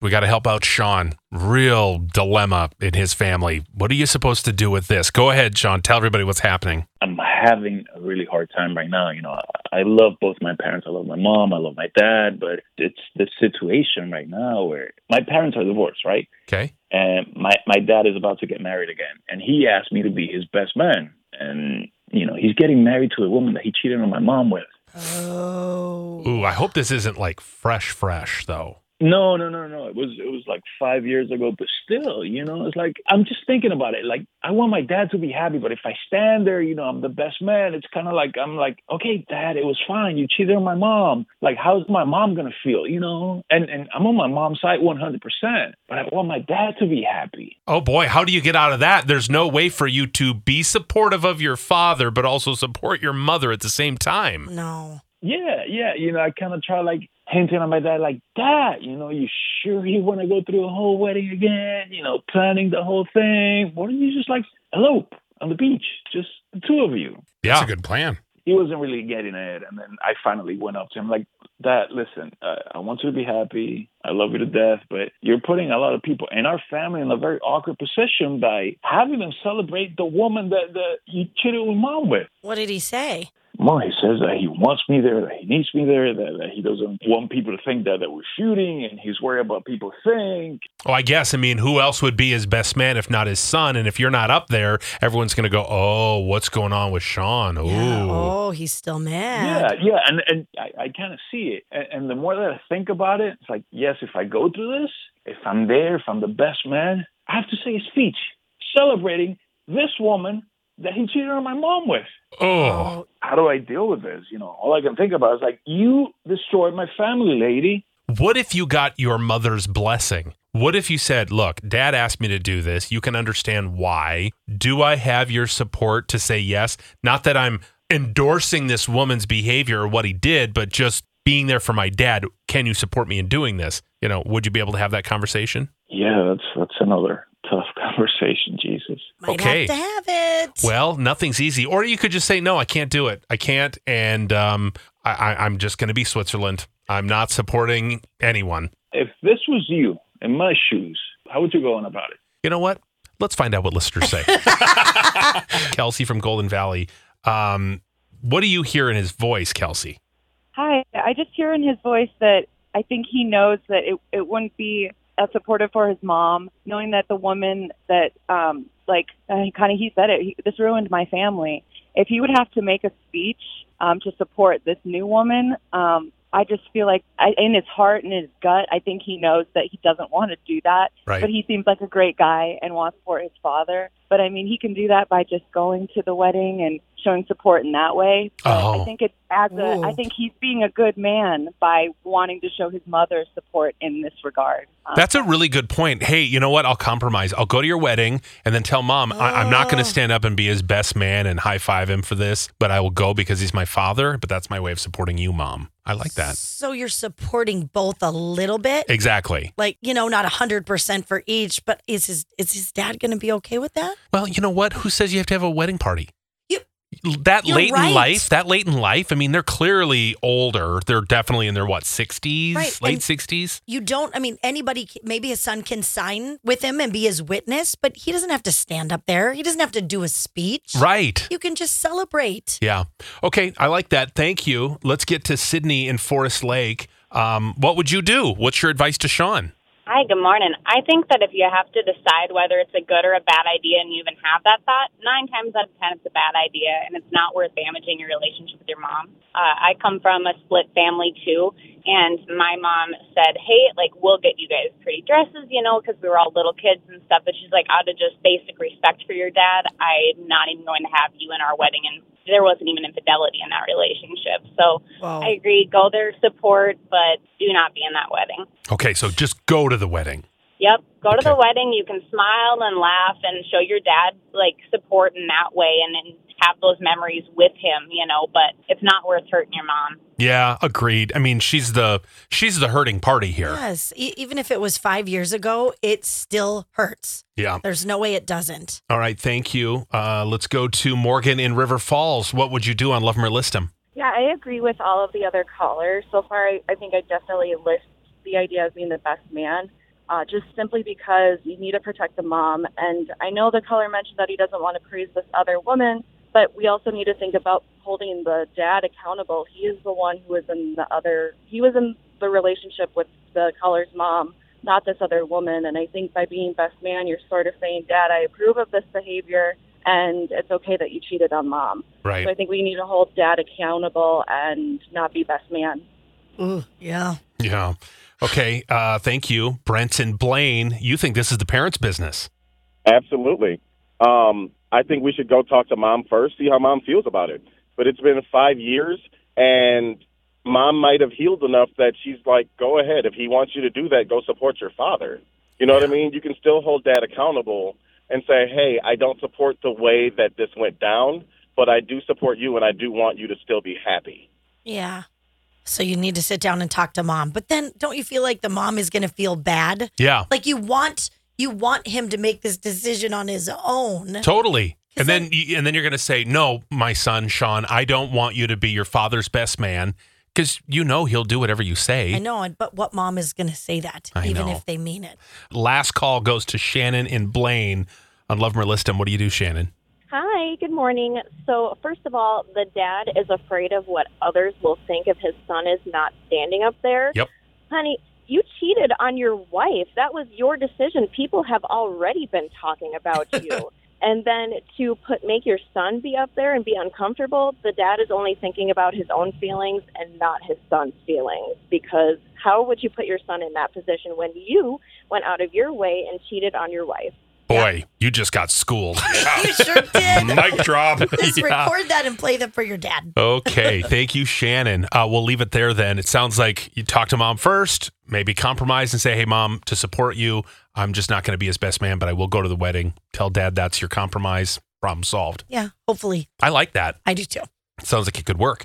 We got to help out Shawn. Real dilemma in his family. What are you supposed to do with this? Go ahead, Shawn. Tell everybody what's happening. I'm having a really hard time right now. You know, I love both my parents. I love my mom. I love my dad. But it's the situation right now where my parents are divorced, right? Okay. And my my dad is about to get married again, and he asked me to be his best man. And you know, he's getting married to a woman that he cheated on my mom with. Oh. Ooh, I hope this isn't like fresh, fresh though. No, no, no, no. It was it was like five years ago, but still, you know, it's like I'm just thinking about it. Like I want my dad to be happy, but if I stand there, you know, I'm the best man. It's kind of like I'm like, okay, dad, it was fine. You cheated on my mom. Like, how's my mom gonna feel? You know, and and I'm on my mom's side 100, percent but I want my dad to be happy. Oh boy, how do you get out of that? There's no way for you to be supportive of your father, but also support your mother at the same time. No. Yeah, yeah. You know, I kind of try like hinting at my dad, like, Dad, you know, you sure you want to go through the whole wedding again? You know, planning the whole thing. Why don't you just like elope on the beach, just the two of you? Yeah. That's a good plan. He wasn't really getting it, and then I finally went up to him like, Dad, listen, uh, I want you to be happy. I love you to death, but you're putting a lot of people in our family in a very awkward position by having them celebrate the woman that, that you cheated with mom with. What did he say? Well, he says that he wants me there, that he needs me there, that, that he doesn't want people to think that, that we're shooting, and he's worried about people think. Oh, I guess. I mean, who else would be his best man if not his son? And if you're not up there, everyone's going to go, "Oh, what's going on with Shawn?" Ooh. Yeah. Oh, he's still mad." Yeah, yeah, and and I, I kind of see it, and, and the more that I think about it, it's like, yes, if I go through this, if I'm there, if I'm the best man, I have to say a speech celebrating this woman that he cheated on my mom with. Oh. How do I deal with this? You know, all I can think about is like, you destroyed my family, lady. What if you got your mother's blessing? What if you said, Look, dad asked me to do this. You can understand why. Do I have your support to say yes? Not that I'm endorsing this woman's behavior or what he did, but just being there for my dad. Can you support me in doing this? You know, would you be able to have that conversation? Yeah, that's that's another conversation, Jesus. Might Okay. have to have it. Well, nothing's easy. Or you could just say, No, I can't do it. I can't. And um, I, I, I'm just going to be Switzerland. I'm not supporting anyone. If this was you in my shoes, how would you go on about it? You know what? Let's find out what listeners say. Kelsey from Golden Valley. Um, what do you hear in his voice, Kelsey? Hi. I just hear in his voice that I think he knows that it it wouldn't be as supportive for his mom, knowing that the woman that um like uh, kind of he said it. He, this ruined my family. If he would have to make a speech um to support this new woman, um I just feel like I, in his heart and his gut, I think he knows that he doesn't want to do that. Right. But he seems like a great guy and wants support his father. But I mean, he can do that by just going to the wedding and showing support in that way. But Oh. I think it's as a, I Ooh. think he's being a good man by wanting to show his mother support in this regard. Um, That's a really good point. Hey, you know what? I'll compromise. I'll go to your wedding and then tell mom I- I'm not going Oh. to stand up and be his best man and high five him for this, but I will go because he's my father. But that's my way of supporting you, mom. I like that. So you're supporting both a little bit, Exactly. like you know, not hundred percent for each. But is his is his dad going to be okay with that? Well, you know what? Who says you have to have a wedding party? That You're late right. in life, that late in life. I mean, they're clearly older. They're definitely in their what, 60s, Right, late and- 60s? You don't. I mean, anybody. Maybe his son can sign with him and be his witness, but he doesn't have to stand up there. He doesn't have to do a speech. Right. You can just celebrate. Yeah. Okay. I like that. Thank you. Let's get to Sydney in Forest Lake. Um, what would you do? What's your advice to Shawn? Hi, good morning. I think that if you have to decide whether it's a good or a bad idea and you even have that thought, nine times out of ten it's a bad idea and it's not worth damaging your relationship with your mom. Uh, I come from a split family too, And my mom said, "Hey, like we'll get you guys pretty dresses, you know, because we were all little kids and stuff." But she's like, out of just basic respect for your dad, I'm not even going to have you in our wedding. And there wasn't even infidelity in that relationship. So Wow. I agree, go there, support, but do not be in that wedding. Okay, so just go to the wedding. Yep. Go to the wedding. You can smile and laugh and show your dad like support in that way and, and have those memories with him, you know, but it's not worth hurting your mom. Yeah, agreed. I mean, she's the she's the hurting party here. Yes. E- even if it was five years ago, it still hurts. Yeah. There's no way it doesn't. All right, thank you. Uh, let's go to Morgan in River Falls. What would you do on Love 'em or List 'em? Yeah, I agree with all of the other callers. So far, I, I think I definitely list the idea of being the best man, uh, just simply because you need to protect the mom. And I know the caller mentioned that he doesn't want to praise this other woman, but we also need to think about holding the dad accountable. He is the one who was in the other, he was in the relationship with the caller's mom, not this other woman. And I think by being best man, you're sort of saying, Dad, I approve of this behavior. And it's okay that you cheated on mom. So I think we need to hold dad accountable and not be best man. Ooh, yeah. Yeah. Okay. Uh, thank you, Brent and Blaine. You think this is the parents' business? Absolutely. Um, I think we should go talk to mom first, see how mom feels about it. But it's been five years, and mom might have healed enough that she's like, go ahead. If he wants you to do that, go support your father. You know what I mean? You can still hold dad accountable and say, hey, I don't support the way that this went down, but I do support you, and I do want you to still be happy. Yeah. So you need to sit down and talk to mom. But then don't you feel like the mom is going to feel bad? Yeah. Like you want you want him to make this decision on his own. Totally. And then that- you, and then you're going to say, "No, my son Shawn, I don't want you to be your father's best man because you know he'll do whatever you say." I know, but what mom is going to say that, I even know. if they mean it? Last call goes to Shannon and Blaine on Love 'em or List 'em. What do you do, Shannon? Hi, good morning. So, first of all, the dad is afraid of what others will think if his son is not standing up there. Yep. Honey, you cheated on your wife. That was your decision. People have already been talking about you. and then to put make your son be up there and be uncomfortable, the dad is only thinking about his own feelings and not his son's feelings because how would you put your son in that position when you went out of your way and cheated on your wife? Boy, you just got schooled. You sure did. Mic drop. Just Yeah. record that and play that for your dad. Okay, thank you, Shannon. Uh, we'll leave it there then. It sounds like you talk to mom first, maybe compromise and say, "Hey, mom, to support you, I'm just not going to be his best man, but I will go to the wedding. Tell dad that's your compromise. Problem solved." Yeah, hopefully. I like that. I do too. Sounds like it could work.